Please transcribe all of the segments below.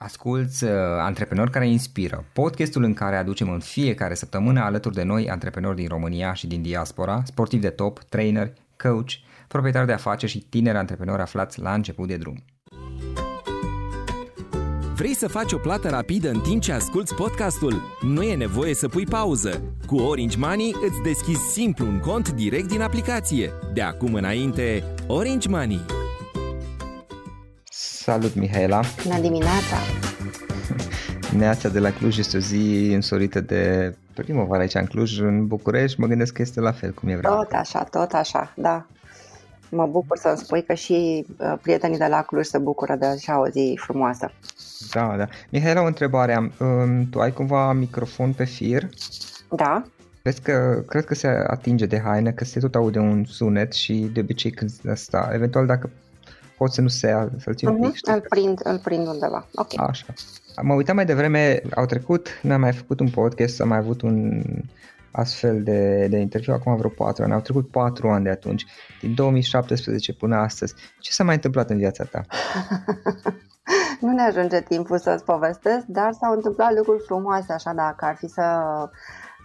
Asculți uh, Antreprenori care inspiră, podcastul în care aducem în fiecare săptămână alături de noi antreprenori din România și din diaspora, sportivi de top, trainer, coach, proprietari de afaceri și tineri antreprenori aflați la început de drum. Vrei să faci o plată rapidă în timp ce asculti podcastul? Nu e nevoie să pui pauză. Cu Orange Money îți deschizi simplu un cont direct din aplicație. De acum înainte, Orange Money. Salut, Mihaela! Bună dimineața! Neața de la Cluj este o zi însorită de primăvară aici în Cluj, în București. Mă gândesc că este la fel cum e vremea. Tot așa, tot așa, da. Mă bucur să spui că și uh, prietenii de la Cluj se bucură de așa o zi frumoasă. Da, da. Mihaela, o întrebare am. Um, tu ai cumva microfon pe fir? Da. Crezi că, cred că se atinge de haine, că se tot aude un sunet și de obicei când asta, eventual dacă poți să nu se să-l țin uh-huh. un pic, știi? Îl prind, îl prind undeva. Ok. Așa. Mă uitam mai devreme, au trecut, n-am mai făcut un podcast, am mai avut un astfel de, de interviu acum vreo 4 ani. Au trecut 4 ani de atunci, din 2017 până astăzi. Ce s-a mai întâmplat în viața ta? nu ne ajunge timpul să-ți povestesc, dar s-au întâmplat lucruri frumoase, așa dacă ar fi să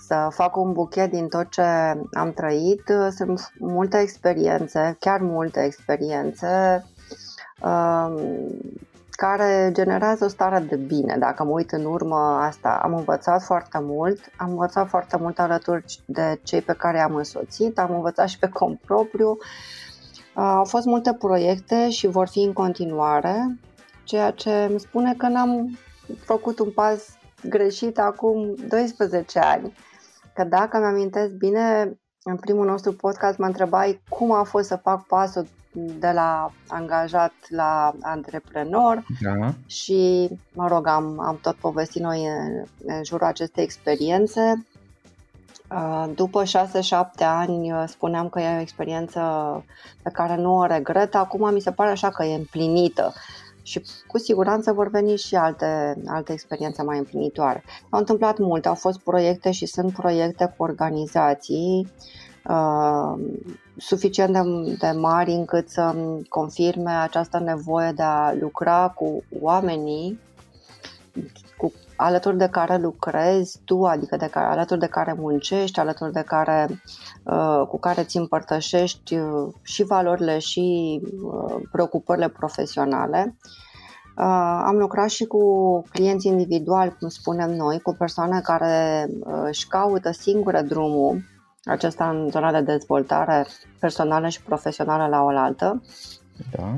să fac un buchet din tot ce am trăit. Sunt multe experiențe, chiar multe experiențe um, care generează o stare de bine. Dacă mă uit în urmă, asta am învățat foarte mult, am învățat foarte mult alături de cei pe care am însoțit, am învățat și pe cont propriu. Uh, au fost multe proiecte și vor fi în continuare, ceea ce îmi spune că n-am făcut un pas greșit acum 12 ani. Că dacă mi amintesc bine, în primul nostru podcast mă întrebai cum a fost să fac pasul de la angajat la antreprenor da. și, mă rog, am, am tot povestit noi în, în jurul acestei experiențe. Uh, după 6-7 ani uh, spuneam că e o experiență pe care nu o regret, acum mi se pare așa că e împlinită și cu siguranță vor veni și alte, alte experiențe mai împlinitoare. S-au întâmplat multe, au fost proiecte și sunt proiecte cu organizații uh, suficient de, de mari încât să confirme această nevoie de a lucra cu oamenii cu, alături de care lucrezi tu, adică de care, alături de care muncești, alături de care, uh, cu care îți împărtășești uh, și valorile și uh, preocupările profesionale. Uh, am lucrat și cu clienți individuali, cum spunem noi, cu persoane care uh, își caută singure drumul acesta în zona de dezvoltare personală și profesională la oaltă. Da.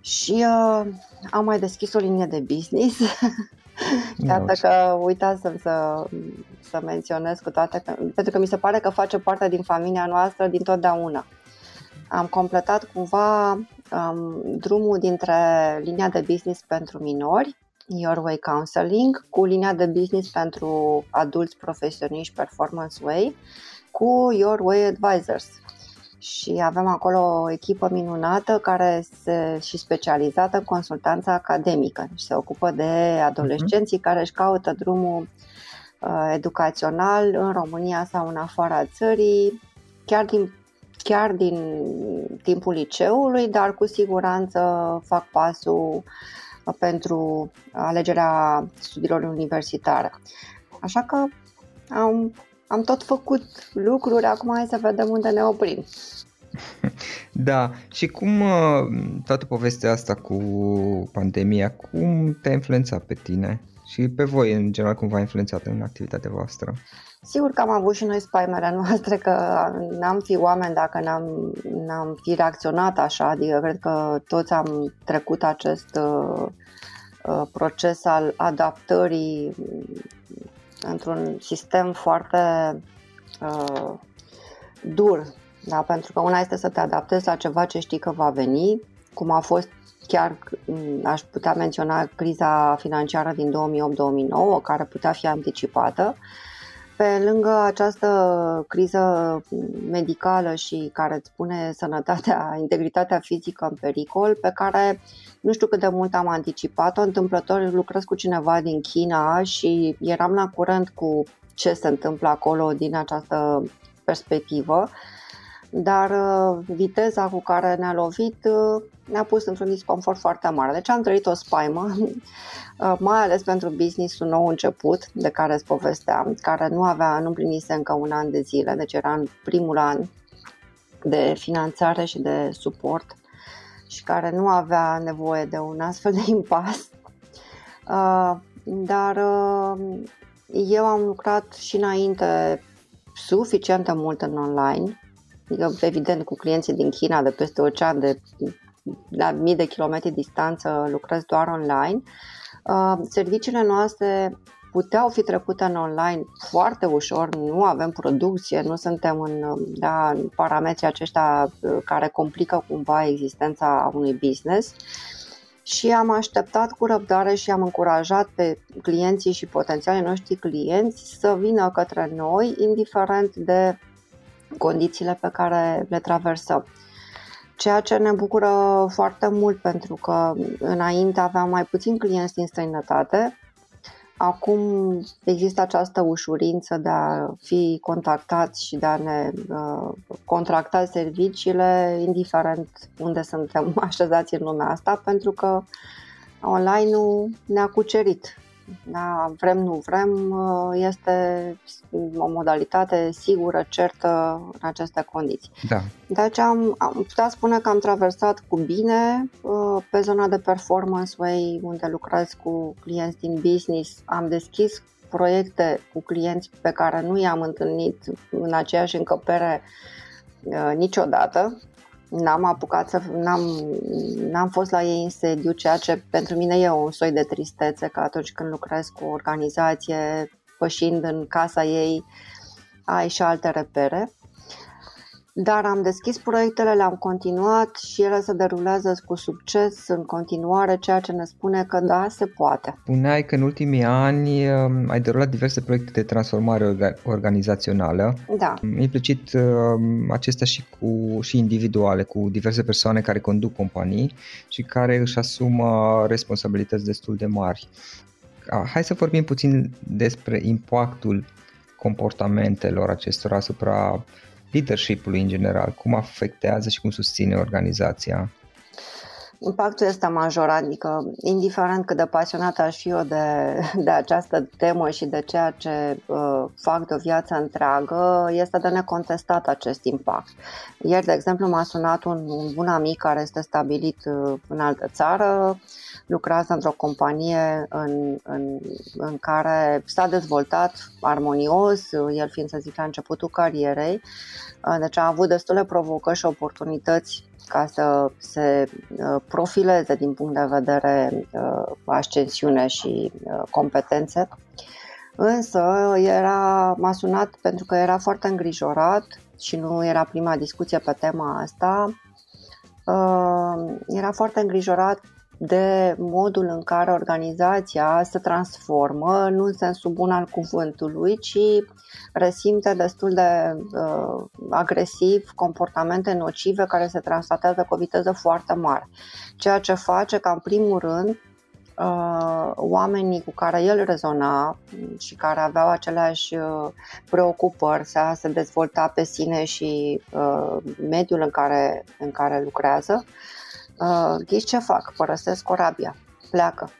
Și uh, am mai deschis o linie de business. Iată că uitasem să, să menționez cu toate, că, pentru că mi se pare că face parte din familia noastră din totdeauna. Am completat cumva um, drumul dintre linia de business pentru minori, Your Way Counseling, cu linia de business pentru adulți profesioniști Performance Way cu Your Way Advisors. Și avem acolo o echipă minunată care se și specializată în consultanța academică și se ocupă de adolescenții uh-huh. care își caută drumul uh, educațional în România sau în afara țării, chiar din, chiar din timpul liceului, dar cu siguranță fac pasul pentru alegerea studiilor universitare. Așa că am am tot făcut lucruri, acum hai să vedem unde ne oprim. Da, și cum uh, toată povestea asta cu pandemia, cum te-a influențat pe tine? și pe voi, în general, cum v-a influențat în activitatea voastră? Sigur că am avut și noi spaimele noastre, că n-am fi oameni dacă n-am, n-am fi reacționat așa, adică cred că toți am trecut acest uh, uh, proces al adaptării într-un sistem foarte uh, dur, da? pentru că una este să te adaptezi la ceva ce știi că va veni, cum a fost chiar aș putea menționa criza financiară din 2008-2009, care putea fi anticipată. Pe lângă această criză medicală și care îți pune sănătatea, integritatea fizică în pericol, pe care nu știu cât de mult am anticipat-o, întâmplător lucrez cu cineva din China și eram la curent cu ce se întâmplă acolo din această perspectivă dar uh, viteza cu care ne-a lovit uh, ne-a pus într-un disconfort foarte mare. Deci am trăit o spaimă, uh, mai ales pentru business-ul nou început, de care îți povesteam, care nu avea, nu împlinise încă un an de zile, deci era în primul an de finanțare și de suport și care nu avea nevoie de un astfel de impas. Dar eu am lucrat și înainte suficient de mult în online evident cu clienții din China de peste ocean, de la mii de kilometri distanță, lucrez doar online. Uh, serviciile noastre puteau fi trecute în online foarte ușor, nu avem producție, nu suntem în, da, în parametrii aceștia uh, care complică cumva existența unui business și am așteptat cu răbdare și am încurajat pe clienții și potențialii noștri clienți să vină către noi, indiferent de condițiile pe care le traversăm. Ceea ce ne bucură foarte mult pentru că înainte aveam mai puțin clienți din străinătate, Acum există această ușurință de a fi contactați și de a ne uh, contracta serviciile, indiferent unde suntem așezați în lumea asta, pentru că online-ul ne-a cucerit da, vrem, nu vrem, uh, este o modalitate sigură, certă în aceste condiții. Da. Deci am, am putea spune că am traversat cu bine uh, pe zona de performance way, unde lucrez cu clienți din business. Am deschis proiecte cu clienți pe care nu i-am întâlnit în aceeași încăpere uh, niciodată n-am apucat să, n-am, n-am fost la ei în sediu, ceea ce pentru mine e un soi de tristețe, că atunci când lucrez cu o organizație, pășind în casa ei, ai și alte repere. Dar am deschis proiectele, le-am continuat și ele se derulează cu succes în continuare, ceea ce ne spune că da, se poate. Spuneai că în ultimii ani um, ai derulat diverse proiecte de transformare organizațională. Da. Implicit um, acestea și, cu, și individuale, cu diverse persoane care conduc companii și care își asumă responsabilități destul de mari. Hai să vorbim puțin despre impactul comportamentelor acestora asupra leadership-ului în general, cum afectează și cum susține organizația? Impactul este major, adică indiferent cât de pasionat aș fi eu de, de această temă și de ceea ce uh, fac de o viață întreagă, este de necontestat acest impact. Ieri, de exemplu, m-a sunat un, un bun amic care este stabilit uh, în altă țară, lucrează într-o companie în, în, în care s-a dezvoltat armonios, el fiind, să zic, la începutul carierei, uh, deci a avut destule provocări și oportunități ca să se uh, profileze din punct de vedere uh, ascensiune și competențe. Însă era, m-a sunat pentru că era foarte îngrijorat și nu era prima discuție pe tema asta. Era foarte îngrijorat de modul în care organizația se transformă, nu în sensul bun al cuvântului, ci resimte destul de uh, agresiv comportamente nocive care se translatează cu o viteză foarte mare. Ceea ce face ca, în primul rând, uh, oamenii cu care el rezona și care aveau aceleași uh, preocupări să se dezvolta pe sine și uh, mediul în care, în care lucrează, uh, ghiși ce fac? Părăsesc corabia, pleacă.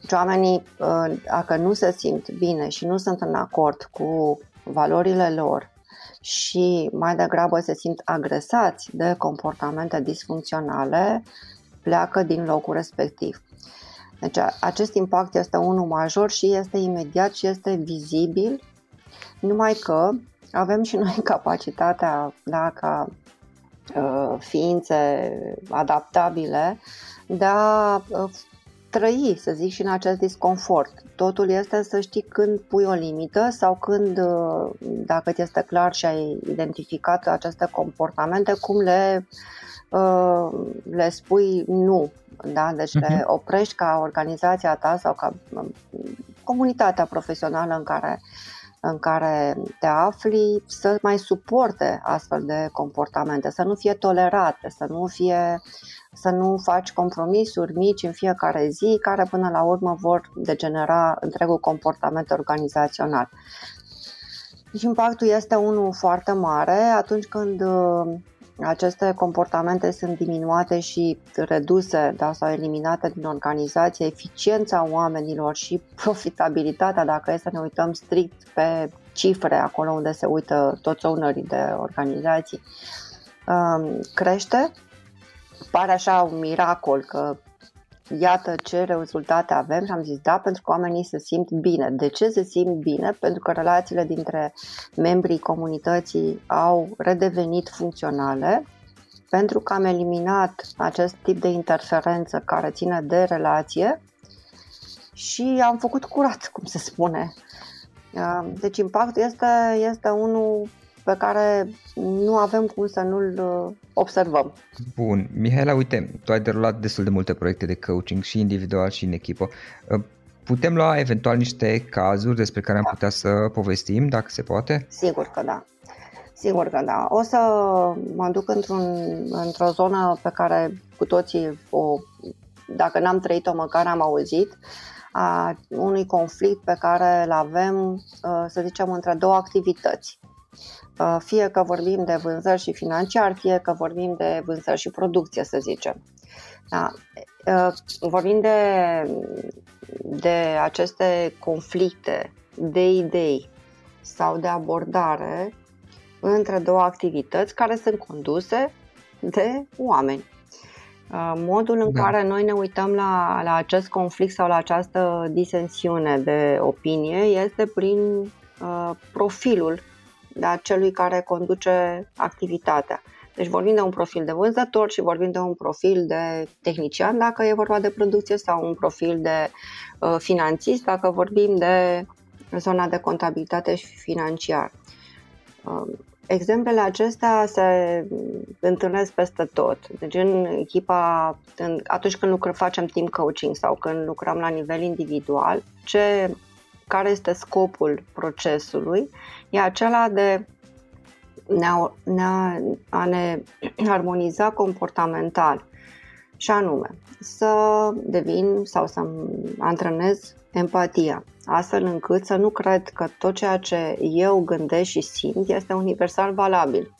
Deci oamenii, uh, dacă nu se simt bine și nu sunt în acord cu valorile lor și mai degrabă se simt agresați de comportamente disfuncționale, pleacă din locul respectiv. Deci acest impact este unul major și este imediat și este vizibil, numai că avem și noi capacitatea, da, ca uh, ființe adaptabile, de a uh, trăi, să zic, și în acest disconfort. Totul este să știi când pui o limită sau când, uh, dacă ți este clar și ai identificat aceste comportamente, cum le, uh, le spui nu. Da? Deci uh-huh. le mhm. oprești ca organizația ta sau ca um, comunitatea profesională în care în care te afli să mai suporte astfel de comportamente, să nu fie tolerate, să nu fie să nu faci compromisuri mici în fiecare zi care până la urmă vor degenera întregul comportament organizațional. Și impactul este unul foarte mare atunci când uh, aceste comportamente sunt diminuate și reduse da, sau eliminate din organizație, eficiența oamenilor și profitabilitatea, dacă e să ne uităm strict pe cifre, acolo unde se uită toți ownerii de organizații, um, crește. Pare așa un miracol că iată ce rezultate avem și am zis da, pentru că oamenii se simt bine. De ce se simt bine? Pentru că relațiile dintre membrii comunității au redevenit funcționale, pentru că am eliminat acest tip de interferență care ține de relație și am făcut curat, cum se spune. Deci impactul este, este unul pe care nu avem cum să nu-l uh, observăm. Bun. Mihaela, uite, tu ai derulat destul de multe proiecte de coaching și individual și în echipă. Uh, putem lua eventual niște cazuri despre care am da. putea să povestim, dacă se poate? Sigur că da. Sigur că da. O să mă duc într-un, într-o zonă pe care cu toții o, dacă n-am trăit-o, măcar am auzit, a unui conflict pe care îl avem, uh, să zicem, între două activități. Uh, fie că vorbim de vânzări și financiar, fie că vorbim de vânzări și producție, să zicem. Da. Uh, vorbim de, de aceste conflicte de idei sau de abordare între două activități care sunt conduse de oameni. Uh, modul în da. care noi ne uităm la, la acest conflict sau la această disensiune de opinie este prin uh, profilul da, celui care conduce activitatea. Deci vorbim de un profil de vânzător și vorbim de un profil de tehnician dacă e vorba de producție sau un profil de uh, finanțist dacă vorbim de zona de contabilitate și financiar. Uh, exemplele acestea se întâlnesc peste tot. Deci în echipa, în, atunci când lucrăm, facem team coaching sau când lucrăm la nivel individual, ce care este scopul procesului, e acela de a ne armoniza comportamental și anume să devin sau să antrenez empatia, astfel încât să nu cred că tot ceea ce eu gândesc și simt este universal valabil.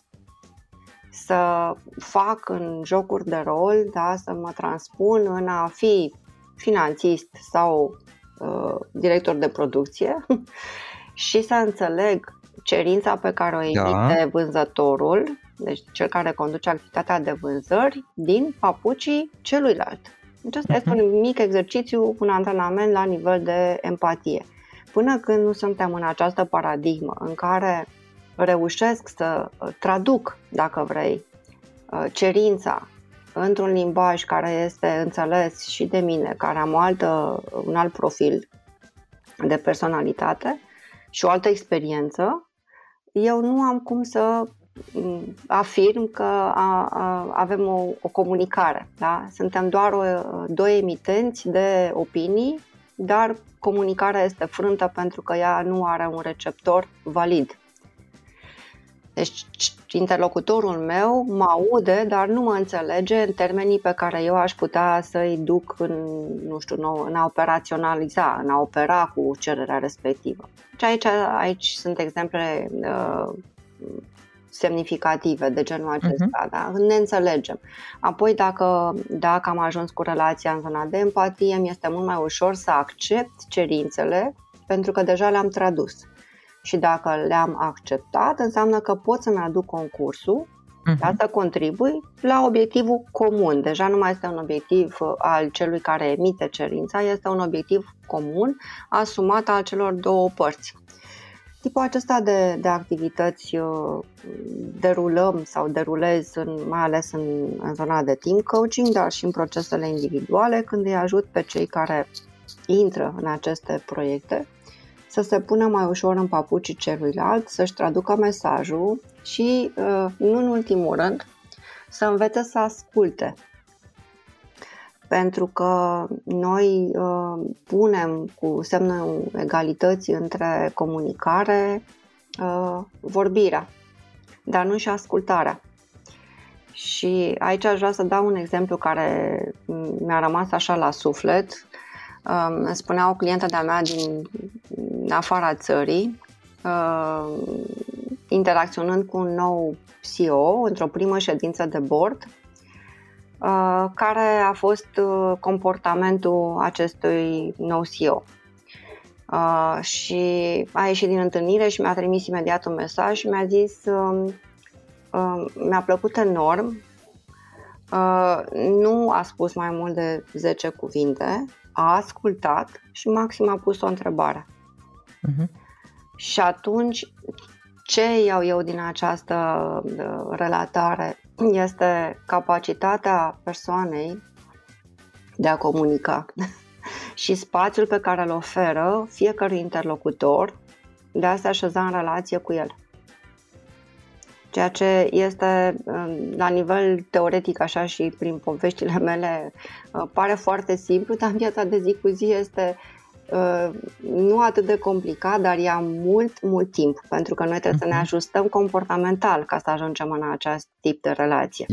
Să fac în jocuri de rol, da, să mă transpun în a fi finanțist sau Uh, director de producție și să înțeleg cerința pe care o emite da. vânzătorul, deci cel care conduce activitatea de vânzări, din papucii celuilalt. Deci asta uh-huh. este mhm. un mic exercițiu, un antrenament la nivel de empatie. Până când nu suntem în această paradigmă în care reușesc să traduc, dacă vrei, uh, cerința într-un limbaj care este înțeles și de mine, care am o altă, un alt profil de personalitate și o altă experiență, eu nu am cum să mm, afirm că a, a, avem o, o comunicare. Da? Suntem doar o, doi emitenți de opinii, dar comunicarea este frântă pentru că ea nu are un receptor valid. Deci interlocutorul meu mă aude, dar nu mă înțelege în termenii pe care eu aș putea să-i duc în, nu știu, în a operaționaliza, în a opera cu cererea respectivă. Și aici, aici sunt exemple uh, semnificative de genul acesta, uh-huh. da? ne înțelegem. Apoi, dacă, dacă am ajuns cu relația în zona de empatie, mi este mult mai ușor să accept cerințele pentru că deja le-am tradus și dacă le-am acceptat, înseamnă că pot să-mi aduc concursul uh-huh. da, să contribui la obiectivul comun. Deja nu mai este un obiectiv uh, al celui care emite cerința, este un obiectiv comun asumat al celor două părți. Tipul acesta de, de activități uh, derulăm sau derulez în, mai ales în, în zona de team coaching, dar și în procesele individuale, când îi ajut pe cei care intră în aceste proiecte să se pună mai ușor în papucii celuilalt, să-și traducă mesajul și, uh, nu în ultimul rând, să învețe să asculte. Pentru că noi uh, punem cu semnul egalității între comunicare, uh, vorbirea, dar nu și ascultarea. Și aici aș vrea să dau un exemplu care mi-a rămas așa la suflet. Îmi spunea o clientă de-a mea din afara țării, interacționând cu un nou CEO într-o primă ședință de board, care a fost comportamentul acestui nou CEO. și a ieșit din întâlnire și mi-a trimis imediat un mesaj și mi-a zis mi-a plăcut enorm, nu a spus mai mult de 10 cuvinte, a ascultat și maxim a pus o întrebare. Uh-huh. Și atunci, ce iau eu din această uh, relatare este capacitatea persoanei de a comunica și spațiul pe care îl oferă fiecărui interlocutor de a se așeza în relație cu el. Ceea ce este um, la nivel teoretic așa și prin poveștile mele uh, pare foarte simplu, dar în viața de zi cu zi este Uh, nu atât de complicat, dar ia mult, mult timp, pentru că noi trebuie uh-huh. să ne mhm. ajustăm comportamental ca să ajungem în acest tip de relație.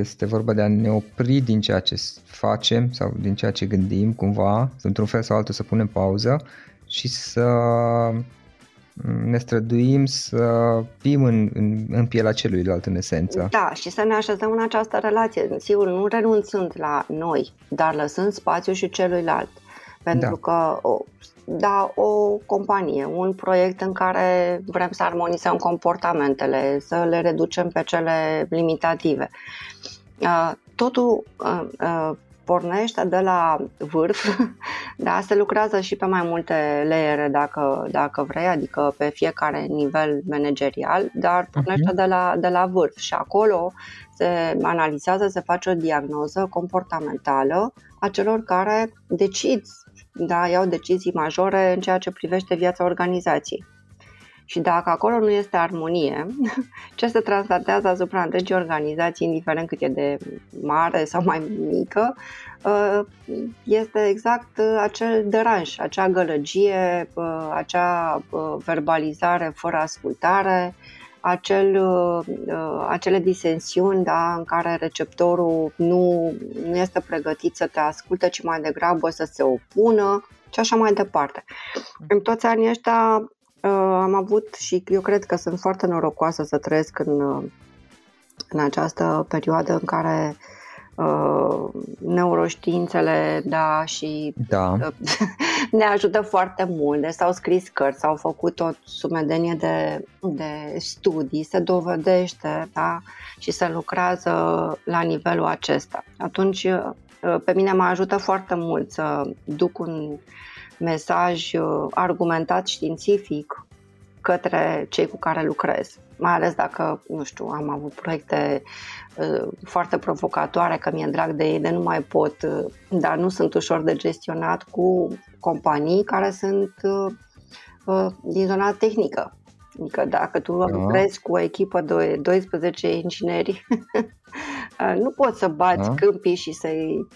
Este vorba de a ne opri din ceea ce facem sau din ceea ce gândim cumva, într-un fel sau altul să punem pauză și să ne străduim să fim în, în, în pielea celuilalt în esență. Da, și să ne așezăm în această relație, sigur, nu renunțând la noi, dar lăsând spațiu și celuilalt. Pentru da. că o, da, o companie, un proiect în care vrem să armonizăm comportamentele, să le reducem pe cele limitative. Totul pornește de la vârf, da, se lucrează și pe mai multe layere dacă, dacă vrei, adică pe fiecare nivel managerial, dar pornește uh-huh. de, la, de la vârf și acolo se analizează, se face o diagnoză comportamentală a celor care decid da, iau decizii majore în ceea ce privește viața organizației. Și dacă acolo nu este armonie, ce se translatează asupra întregii organizații, indiferent cât e de mare sau mai mică, uh, este exact acel deranj, acea gălăgie, uh, acea uh, verbalizare fără ascultare, acel, uh, acele disensiuni da, în care receptorul nu, nu este pregătit să te asculte, ci mai degrabă să se opună și așa mai departe. În toți anii ăștia uh, am avut și eu cred că sunt foarte norocoasă să trăiesc în, în această perioadă în care uh, neuroștiințele da, și da. ne ajută foarte mult. Deci s-au scris cărți, s-au făcut o sumedenie de, de studii, se dovedește da? și se lucrează la nivelul acesta. Atunci, uh, pe mine mă ajută foarte mult să duc un mesaj uh, argumentat științific către cei cu care lucrez. Mai ales dacă, nu știu, am avut proiecte uh, foarte provocatoare, că mi-e drag de ei, de nu mai pot, uh, dar nu sunt ușor de gestionat cu companii care sunt uh, din zona tehnică. Adică dacă tu da. lucrezi cu o echipă de 12 ingineri, nu poți să bați da. câmpii și să-i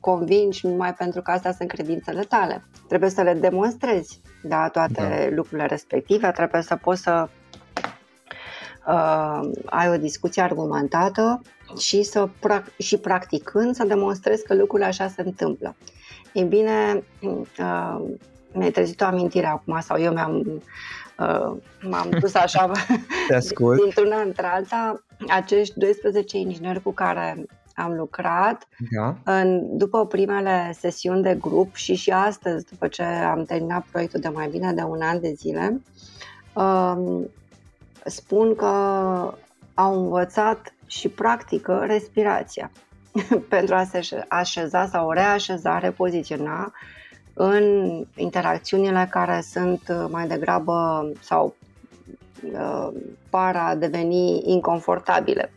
convingi numai pentru că astea sunt credințele tale. Trebuie să le demonstrezi da, toate da. lucrurile respective, trebuie să poți să uh, ai o discuție argumentată și, să, și practicând să demonstrezi că lucrurile așa se întâmplă. Ei bine, uh, mi-ai trezit o amintire acum sau eu mi-am uh, m-am dus așa dintr-una într-alta acești 12 ingineri cu care am lucrat da. în, după primele sesiuni de grup și și astăzi, după ce am terminat proiectul de mai bine de un an de zile, uh, spun că au învățat și practică respirația pentru a se așeza sau reașeza, repoziționa în interacțiunile care sunt mai degrabă sau uh, par a deveni inconfortabile.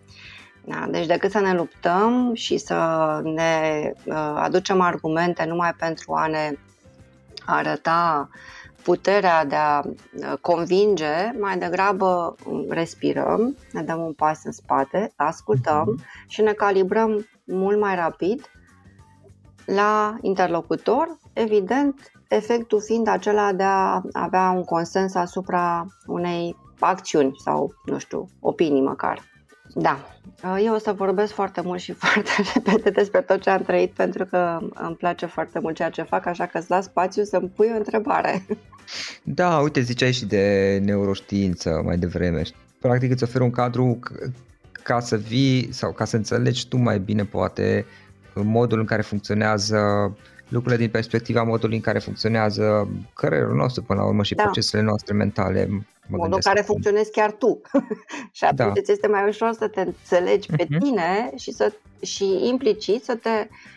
Da? Deci decât să ne luptăm și să ne uh, aducem argumente numai pentru a ne arăta puterea de a uh, convinge, mai degrabă respirăm, ne dăm un pas în spate, ascultăm uh-huh. și ne calibrăm mult mai rapid la interlocutor, evident, efectul fiind acela de a avea un consens asupra unei acțiuni sau, nu știu, opinii măcar. Da, eu o să vorbesc foarte mult și foarte repede despre tot ce am trăit pentru că îmi place foarte mult ceea ce fac, așa că îți las spațiu să-mi pui o întrebare. Da, uite, ziceai și de neuroștiință mai devreme. Practic îți oferă un cadru ca să vii sau ca să înțelegi tu mai bine poate modul în care funcționează lucrurile din perspectiva modului în care funcționează creierul nostru până la urmă și da. procesele noastre mentale. Mă modul în care funcționezi chiar tu. și atunci da. este mai ușor să te înțelegi pe uh-huh. tine și, să, și implicit să te uh,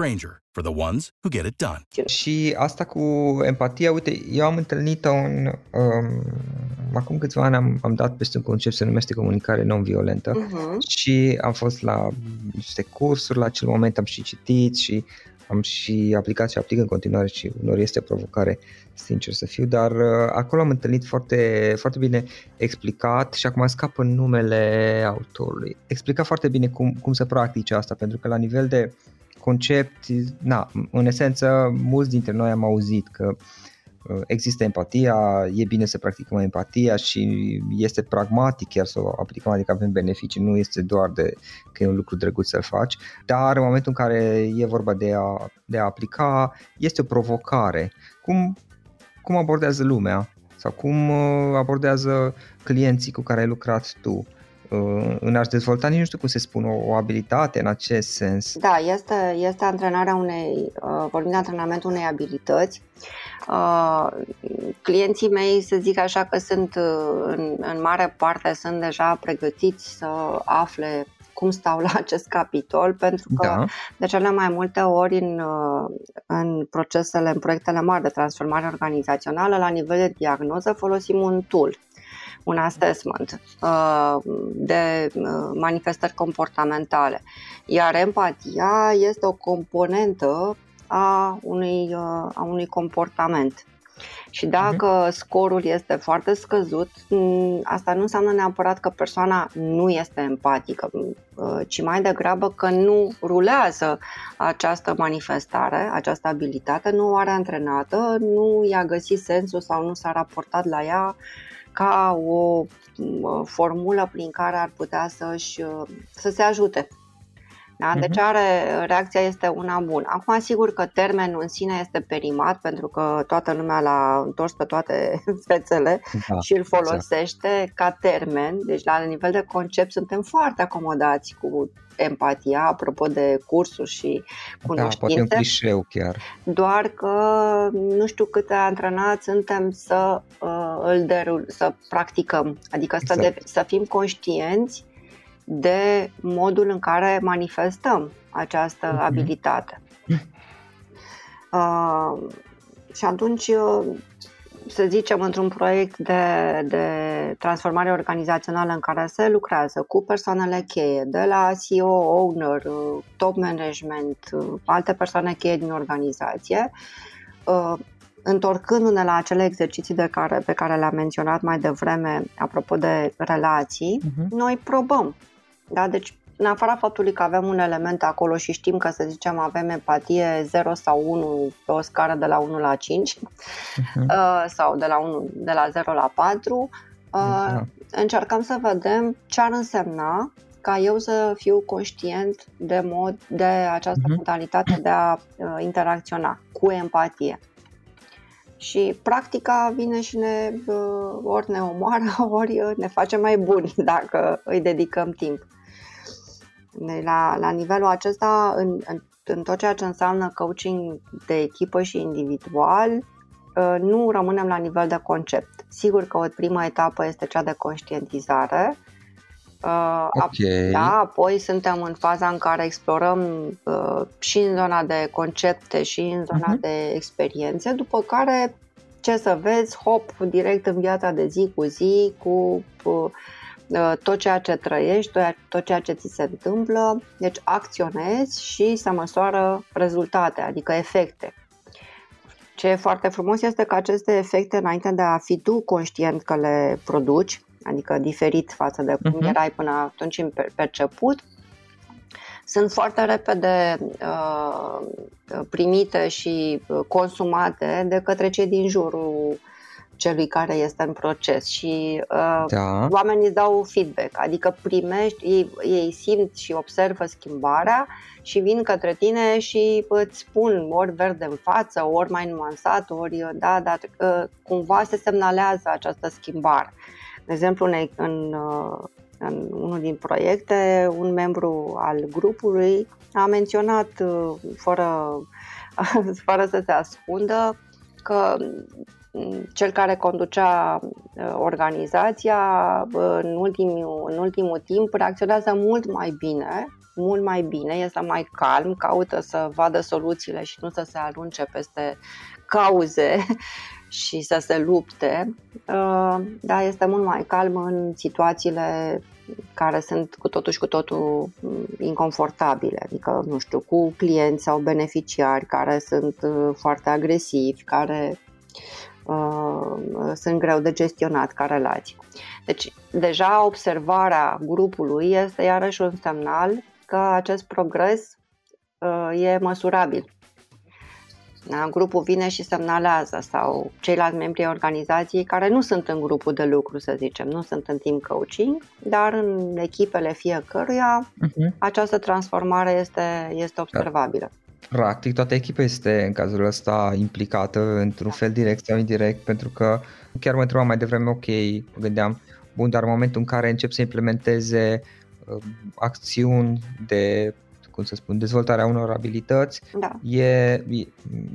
Granger, for the ones who get it done. Și asta cu empatia, uite, eu am întâlnit-o în, um, acum câțiva ani am, am dat peste un concept se numește comunicare non-violentă uh-huh. și am fost la niște cursuri la acel moment, am și citit și am și aplicat și aplic în continuare și unor este provocare, sincer să fiu, dar uh, acolo am întâlnit foarte, foarte bine explicat și acum scap în numele autorului. Explica foarte bine cum, cum să practice asta, pentru că la nivel de concept, na, în esență, mulți dintre noi am auzit că uh, există empatia, e bine să practicăm empatia și este pragmatic chiar să o aplicăm, adică avem beneficii, nu este doar de că e un lucru drăguț să-l faci, dar în momentul în care e vorba de a, de a aplica, este o provocare. Cum, cum abordează lumea sau cum uh, abordează clienții cu care ai lucrat tu? Uh, în a-și dezvolta, nici nu știu cum se spune, o, o abilitate în acest sens. Da, este, este antrenarea unei, uh, vorbim de antrenamentul unei abilități. Uh, clienții mei, să zic așa, că sunt în, în mare parte sunt deja pregătiți să afle cum stau la acest capitol, pentru că da. de cele mai multe ori în, în procesele, în proiectele mari de transformare organizațională, la nivel de diagnoză, folosim un tool un assessment uh, de uh, manifestări comportamentale. Iar empatia este o componentă a unui, uh, a unui comportament. Și dacă mhm. scorul este foarte scăzut, mm, asta nu înseamnă neapărat că persoana nu este empatică, ci mai degrabă că nu rulează această manifestare, această abilitate, nu o are antrenată, nu i-a găsit sensul sau nu s-a raportat la ea ca o formulă prin care ar putea să-și, să se ajute. Da? Deci mhm. are, reacția este una bună. Acum, sigur că termenul în sine este perimat pentru că toată lumea l-a întors pe toate fețele da, și îl exact. folosește exact. ca termen. Deci, la nivel de concept, suntem foarte acomodați cu empatia, apropo de cursuri și cunoștințe. Da, poate un clișeu chiar. Doar că nu știu câte antrenați suntem să uh, îl derul, să practicăm, adică exact. să, de, să fim conștienți de modul în care manifestăm această uh-huh. abilitate. Uh, și atunci uh, să zicem, într-un proiect de, de transformare organizațională în care se lucrează cu persoanele cheie, de la CEO, owner, top management, alte persoane cheie din organizație, uh, întorcându-ne la acele exerciții de care, pe care le-am menționat mai devreme, apropo de relații, uh-huh. noi probăm. Da? Deci în afara faptului că avem un element acolo și știm că, să zicem, avem empatie 0 sau 1 pe o scară de la 1 la 5 uh-huh. Mhm. uh, sau de la, 1, de la 0 la 4, uh, uh-huh. încercăm să vedem ce ar însemna ca eu să fiu conștient de mod de această uh-huh. modalitate de a uh, interacționa cu empatie. Și practica vine și ne uh, ori ne omoară, ori ne face mai buni dacă îi dedicăm timp. La, la nivelul acesta, în, în, în tot ceea ce înseamnă coaching de echipă și individual, uh, nu rămânem la nivel de concept. Sigur că o primă etapă este cea de conștientizare, Uh, okay. Da, apoi suntem în faza în care explorăm uh, și în zona de concepte și în zona uh-huh. de experiențe, după care, ce să vezi, hop, direct în viața de zi cu zi, cu uh, tot ceea ce trăiești, tot ceea ce ți se întâmplă, deci acționezi și se măsoară rezultate, adică efecte. Ce e foarte frumos este că aceste efecte, înainte de a fi tu conștient că le produci, adică diferit față de cum uh-huh. erai până atunci în perceput, sunt foarte repede uh, primite și consumate de către cei din jurul celui care este în proces și uh, da. oamenii îți dau feedback, adică primești, ei, ei simt și observă schimbarea și vin către tine și îți spun ori verde în față, ori mai nuansat, ori da, dar uh, cumva se semnalează această schimbare. De exemplu, în, în, uh, în unul din proiecte, un membru al grupului a menționat, uh, fără, fără să se ascundă, că mm, cel care conducea uh, organizația în ultimul, în ultimul timp reacționează mult mai bine, mult mai bine, este mai calm, caută să vadă soluțiile și nu să se arunce peste cauze și să se lupte, uh, dar este mult mai calm în situațiile care sunt cu totul și cu totul mm, inconfortabile, adică, nu știu, cu clienți sau beneficiari care sunt uh, foarte agresivi, care uh, sunt greu de gestionat ca relații. Deci, deja observarea grupului este iarăși un semnal că acest progres uh, e măsurabil da? Grupul vine și semnalează sau ceilalți membri ai organizației care nu sunt în grupul de lucru, să zicem, nu sunt în team coaching, dar în echipele fiecăruia uh-huh. această transformare este, este observabilă. Practic, toată echipa este în cazul ăsta implicată într-un fel direct sau indirect, pentru că chiar mă întrebam mai devreme, ok, mă gândeam, bun, dar în momentul în care încep să implementeze uh, acțiuni de cum să spun, dezvoltarea unor abilități. Da. E, e,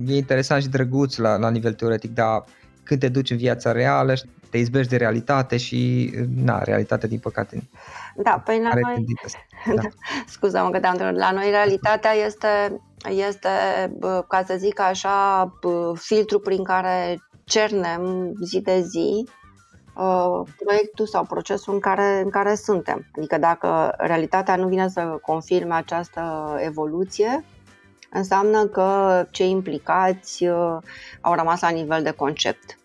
e interesant și drăguț la, la nivel teoretic, dar când te duci în viața reală, te izbești de realitate și, na, realitatea din păcate. Da, păi la noi, da. scuză-mă că te-am la noi realitatea este, este, ca să zic așa, filtru prin care cernem zi de zi Uh, proiectul sau procesul în care, în care suntem. Adică dacă realitatea nu vine să confirme această evoluție, înseamnă că cei implicați uh, au rămas la nivel de concept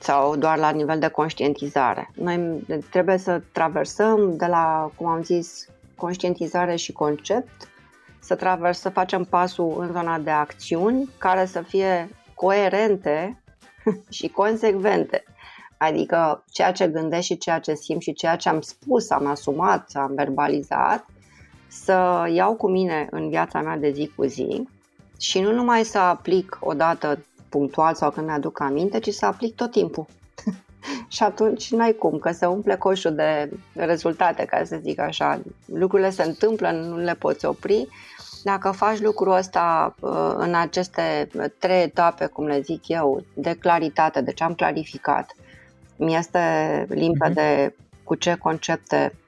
sau doar la nivel de conștientizare. Noi trebuie să traversăm de la, cum am zis, conștientizare și concept, să traversăm, să facem pasul în zona de acțiuni care să fie coerente și consecvente. Adică ceea ce gândesc și ceea ce simt și ceea ce am spus, am asumat, am verbalizat, să iau cu mine în viața mea de zi cu zi și nu numai să aplic odată punctual sau când mi-aduc aminte, ci să aplic tot timpul. și atunci n-ai cum, că se umple coșul de rezultate, ca să zic așa. Lucrurile se întâmplă, nu le poți opri. Dacă faci lucrul ăsta uh, în aceste trei etape, cum le zic eu, de claritate, deci am clarificat, mi este limpede uh-huh. cu ce concepte uh,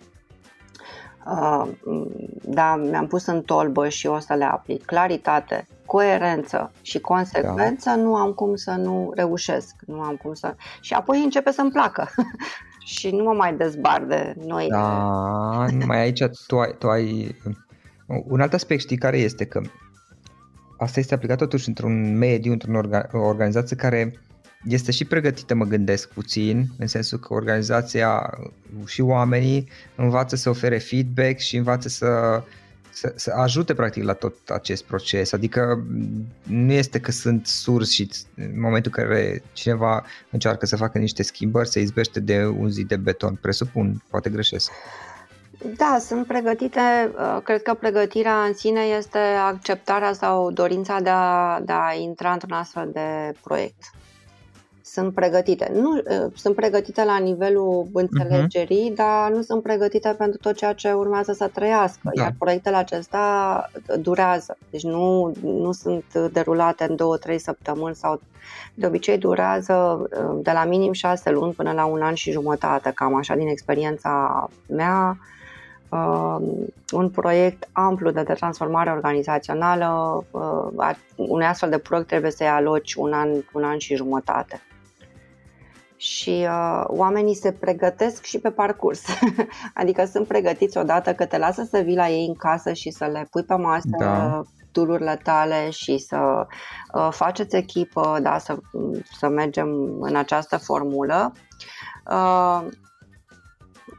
da, mi-am pus în tolbă și o să le aplic. Claritate, coerență și consecvență, da. nu am cum să nu reușesc. Nu am cum să... Și apoi începe să-mi placă. și nu mă mai dezbar de noi. Da, mai aici tu ai, tu ai... Un alt aspect, știi, care este că asta este aplicat totuși într-un mediu, într-o organizație care este și pregătită, mă gândesc puțin, în sensul că organizația și oamenii învață să ofere feedback și învață să, să, să ajute practic la tot acest proces. Adică nu este că sunt surzi și în momentul în care cineva încearcă să facă niște schimbări, se izbește de un zid de beton. Presupun, poate greșesc. Da, sunt pregătite. Uh, cred că pregătirea în sine este acceptarea sau dorința de a, de a intra într-un astfel de proiect. Sunt pregătite. Nu, uh, sunt pregătite la nivelul înțelegerii, uh-huh. dar nu sunt pregătite pentru tot ceea ce urmează să trăiască. Da. Iar proiectele acestea durează. Deci nu, nu sunt derulate în două, trei săptămâni sau de obicei durează uh, de la minim șase luni până la un an și jumătate, cam așa din experiența mea uh, un proiect amplu de transformare organizațională, uh, unui astfel de proiect trebuie să-i aloci un an, un an și jumătate. Și uh, oamenii se pregătesc și pe parcurs. adică sunt pregătiți odată că te lasă să vii la ei în casă și să le pui pe masă da. tulurile tale și să uh, faceți echipă, da, să, să mergem în această formulă. Uh,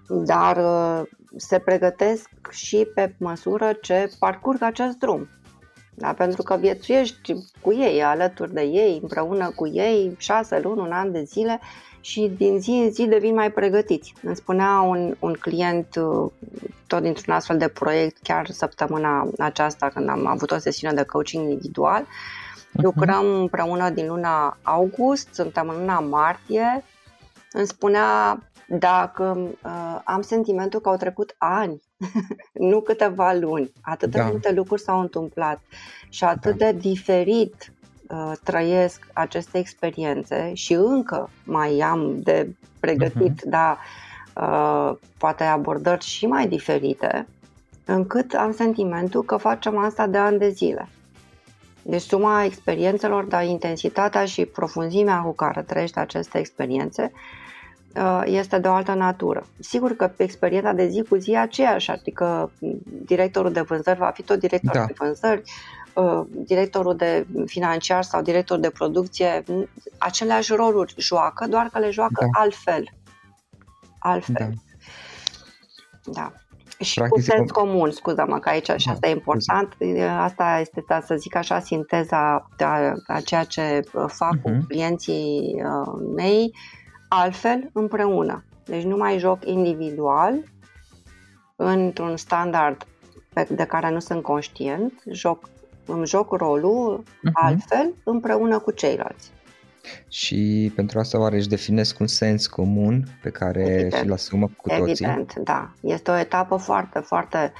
dar uh, se pregătesc și pe măsură ce parcurg acest drum. Da? Pentru că viețuiești cu ei, alături de ei, împreună cu ei, șase luni, un an de zile și din zi în zi devin mai pregătiți. Îmi spunea un, un client uh, tot dintr-un astfel de proiect, chiar săptămâna aceasta când am avut o sesiune de coaching individual, uh-huh. lucrăm împreună din luna august, suntem în luna martie, îmi spunea dacă uh, am sentimentul că au trecut ani, nu câteva luni, atât de da. multe lucruri s-au întâmplat și atât da. de diferit uh, trăiesc aceste experiențe și încă mai am de pregătit, uh-huh. da, uh, poate abordări și mai diferite, încât am sentimentul că facem asta de ani de zile. Deci suma experiențelor, dar intensitatea și profunzimea cu care trăiești aceste experiențe Uh, este de o altă natură. Sigur că pe experiența de zi cu zi e aceeași, adică directorul de vânzări va fi tot director da. de vânzări, uh, directorul de financiar sau directorul de producție, aceleași roluri joacă, doar că le joacă da. altfel. Altfel. Da. da. Și Practic, cu sens comun, scuză-mă că aici și da, asta e important, asta este, da, să zic așa, sinteza a, a ceea ce uh, fac uh-huh. cu mhm. clienții mei, altfel împreună. Deci nu mai joc individual într-un standard de care nu sunt conștient, joc, îmi joc rolul uh-huh. altfel împreună cu ceilalți. Și pentru asta oare își definesc un sens comun pe care Evident. și-l asumă cu toții? Evident, da. Este o etapă foarte, foarte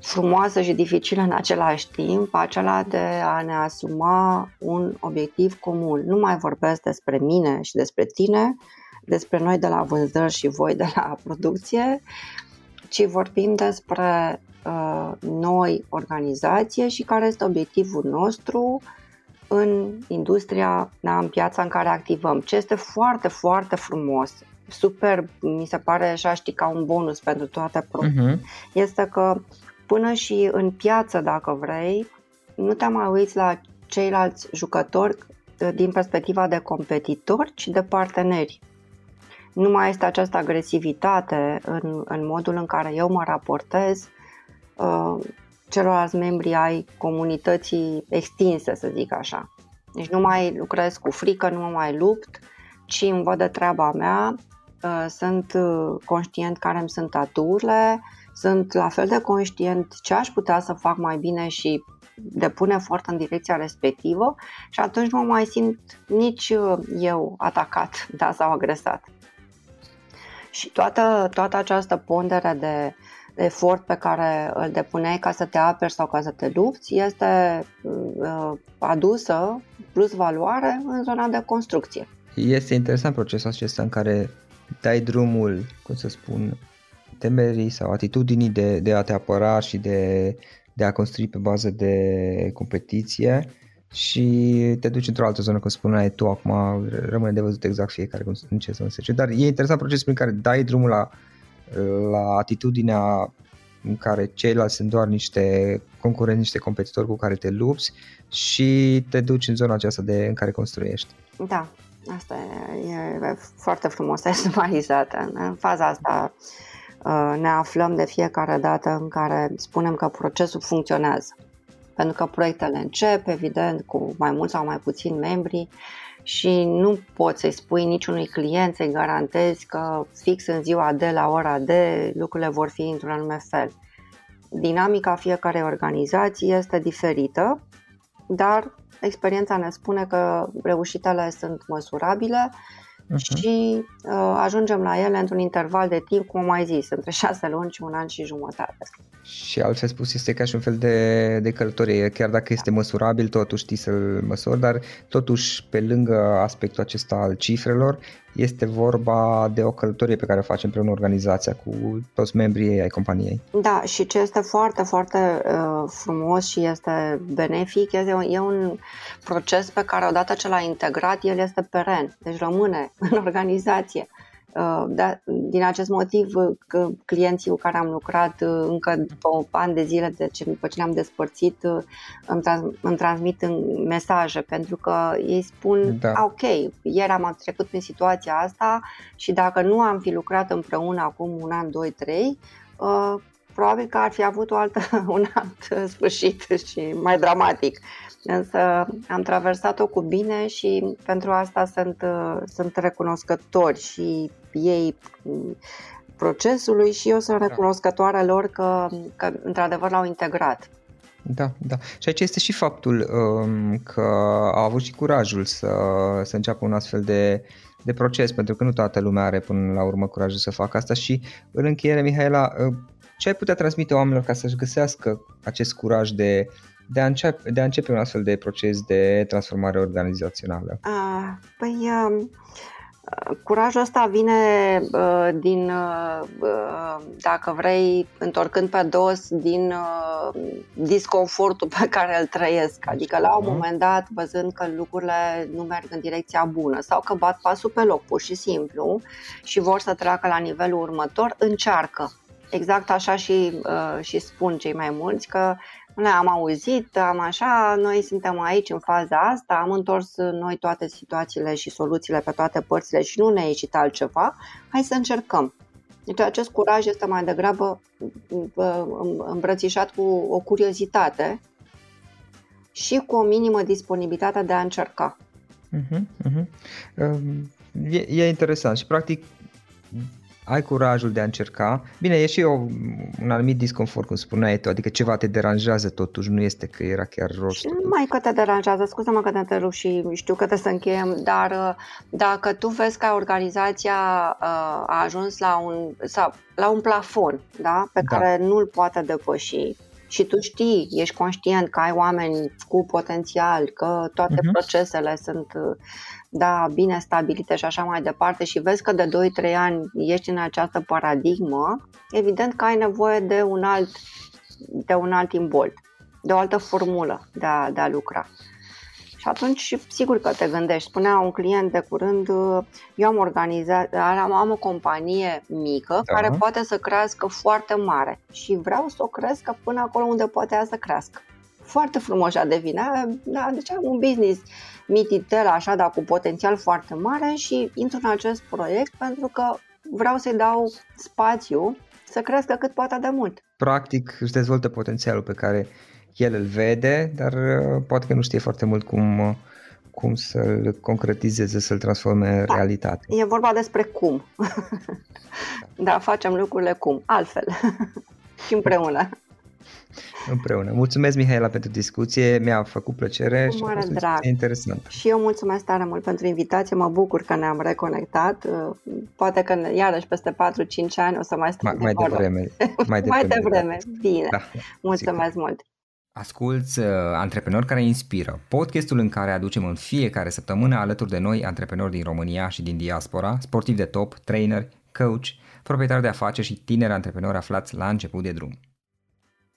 frumoasă și dificilă în același timp, acela de a ne asuma un obiectiv comun. Nu mai vorbesc despre mine și despre tine, despre noi de la vânzări și voi de la producție, ci vorbim despre uh, noi organizație și care este obiectivul nostru în industria, da, în piața în care activăm. Ce este foarte, foarte frumos, super, mi se pare și ști ca un bonus pentru toate produsele, uh-huh. este că până și în piață, dacă vrei, nu te mai uiți la ceilalți jucători uh, din perspectiva de competitori, ci de parteneri. Nu mai este această agresivitate în, în modul în care eu mă raportez uh, celorlalți membri ai comunității extinse, să zic așa. Deci nu mai lucrez cu frică, nu mă mai lupt, ci îmi văd de treaba mea, uh, sunt uh, conștient care îmi sunt aturile, sunt la fel de conștient ce aș putea să fac mai bine și depun efort în direcția respectivă și atunci nu mă mai simt nici uh, eu atacat da, sau agresat. Și toată, toată această pondere de, de efort pe care îl depuneai ca să te aperi sau ca să te lupți este uh, adusă plus valoare în zona de construcție. Este interesant procesul acesta în care dai drumul, cum să spun, temerii sau atitudinii de, de a te apăra și de, de a construi pe bază de competiție și te duci într-o altă zonă, cum spuneai tu acum, rămâne de văzut exact fiecare cum, în ce zonă se Dar e interesant procesul prin care dai drumul la, la atitudinea în care ceilalți sunt doar niște concurenți, niște competitori cu care te lupți și te duci în zona aceasta de, în care construiești. Da, asta e, e foarte frumos sumarizată. În faza asta Uh, ne aflăm de fiecare dată în care spunem că procesul funcționează. Pentru că proiectele încep, evident, cu mai mulți sau mai puțini membri și nu poți să-i spui niciunui client, să-i garantezi că fix în ziua de la ora de lucrurile vor fi într-un anume fel. Dinamica fiecarei organizații este diferită, dar experiența ne spune că reușitele sunt măsurabile uh-huh. și uh, ajungem la ele într-un interval de timp, cum am mai zis, între șase luni și un an și jumătate. Și altfel spus, este ca și un fel de, de călătorie, chiar dacă este măsurabil, totuși știi să-l măsori, dar totuși pe lângă aspectul acesta al cifrelor, este vorba de o călătorie pe care o facem împreună organizația cu toți membrii ai companiei. Da, și ce este foarte, foarte uh, frumos și este benefic, este un, e un proces pe care odată ce l-a integrat, el este peren, deci rămâne în organizație. Uh, da, din acest motiv, uh, că clienții cu care am lucrat uh, încă după ani de zile, de ce, după ce ne-am despărțit, îmi, trans, îmi transmit în mesaje, pentru că ei spun, da. ok, ieri am trecut prin situația asta și dacă nu am fi lucrat împreună acum un an, doi, trei, probabil că ar fi avut o altă, un alt sfârșit și mai dramatic. Însă am traversat-o cu bine și pentru asta sunt, sunt recunoscători și ei procesului și eu sunt da. recunoscătoare lor că, că într-adevăr l-au integrat. Da, da. Și aici este și faptul um, că au avut și curajul să, să înceapă un astfel de, de proces, pentru că nu toată lumea are până la urmă curajul să facă asta și în încheiere, Mihaela, uh, ce ai putea transmite oamenilor ca să-și găsească acest curaj de, de, a începe, de a începe un astfel de proces de transformare organizațională? Uh, păi, uh, Curajul ăsta vine uh, din, uh, uh, dacă vrei, întorcând pe dos, din uh, disconfortul pe care îl trăiesc. Adică la un mhm. moment dat, văzând că lucrurile nu merg în direcția bună sau că bat pasul pe loc, pur și simplu, și vor să treacă la nivelul următor, încearcă. Exact așa și, uh, și spun cei mai mulți că noi am auzit, am așa, noi suntem aici în faza asta, am întors noi toate situațiile și soluțiile pe toate părțile și nu ne-a ieșit altceva, hai să încercăm. Deci acest curaj este mai degrabă îmbrățișat cu o curiozitate și cu o minimă disponibilitate de a încerca. Uh-huh, uh-huh. E, e interesant și practic ai curajul de a încerca. Bine, e și eu un anumit disconfort, cum spuneai tu, adică ceva te deranjează totuși, nu este că era chiar rost. Nu mai că te deranjează, scuză-mă că te întrerup și știu că trebuie să încheiem, dar uh, dacă tu vezi că organizația uh, a ajuns la un, sau, la un plafon da? pe da. care nu-l poate depăși, și tu știi, ești conștient că ai oameni cu potențial, că toate uh-huh. procesele sunt da, bine stabilite și așa mai departe și vezi că de 2-3 ani ești în această paradigmă, evident că ai nevoie de un alt, de un alt imbold, de o altă formulă de a, de a lucra. Și atunci, sigur că te gândești. Spunea un client de curând, eu am organizat, am, am o companie mică da. care poate să crească foarte mare și vreau să o crească până acolo unde poate să crească. Foarte frumos a devine. Da, deci am un business mititel, așa, dar cu potențial foarte mare și intru în acest proiect pentru că vreau să-i dau spațiu să crească cât poate de mult. Practic își dezvoltă potențialul pe care el îl vede, dar uh, poate că nu știe foarte mult cum, uh, cum să-l concretizeze, să-l transforme în da. realitate. E vorba despre cum. da, facem lucrurile cum, altfel și împreună împreună. Mulțumesc, Mihaela, pentru discuție, mi-a făcut plăcere și a fost drag. interesant. Și eu mulțumesc tare mult pentru invitație, mă bucur că ne-am reconectat. Uh, poate că iarăși peste 4-5 ani o să mai stăm mai, de mai devreme. Mai devreme, mai devreme. bine. Da, mulțumesc sigur. mult. Asculți uh, Antreprenori care inspiră, podcastul în care aducem în fiecare săptămână alături de noi antreprenori din România și din diaspora, sportivi de top, trainer, coach, proprietari de afaceri și tineri antreprenori aflați la început de drum.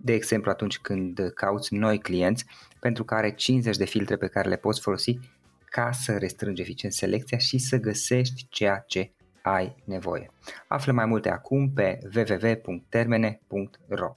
de exemplu atunci când cauți noi clienți pentru care are 50 de filtre pe care le poți folosi ca să restrângi eficient selecția și să găsești ceea ce ai nevoie. Află mai multe acum pe www.termene.ro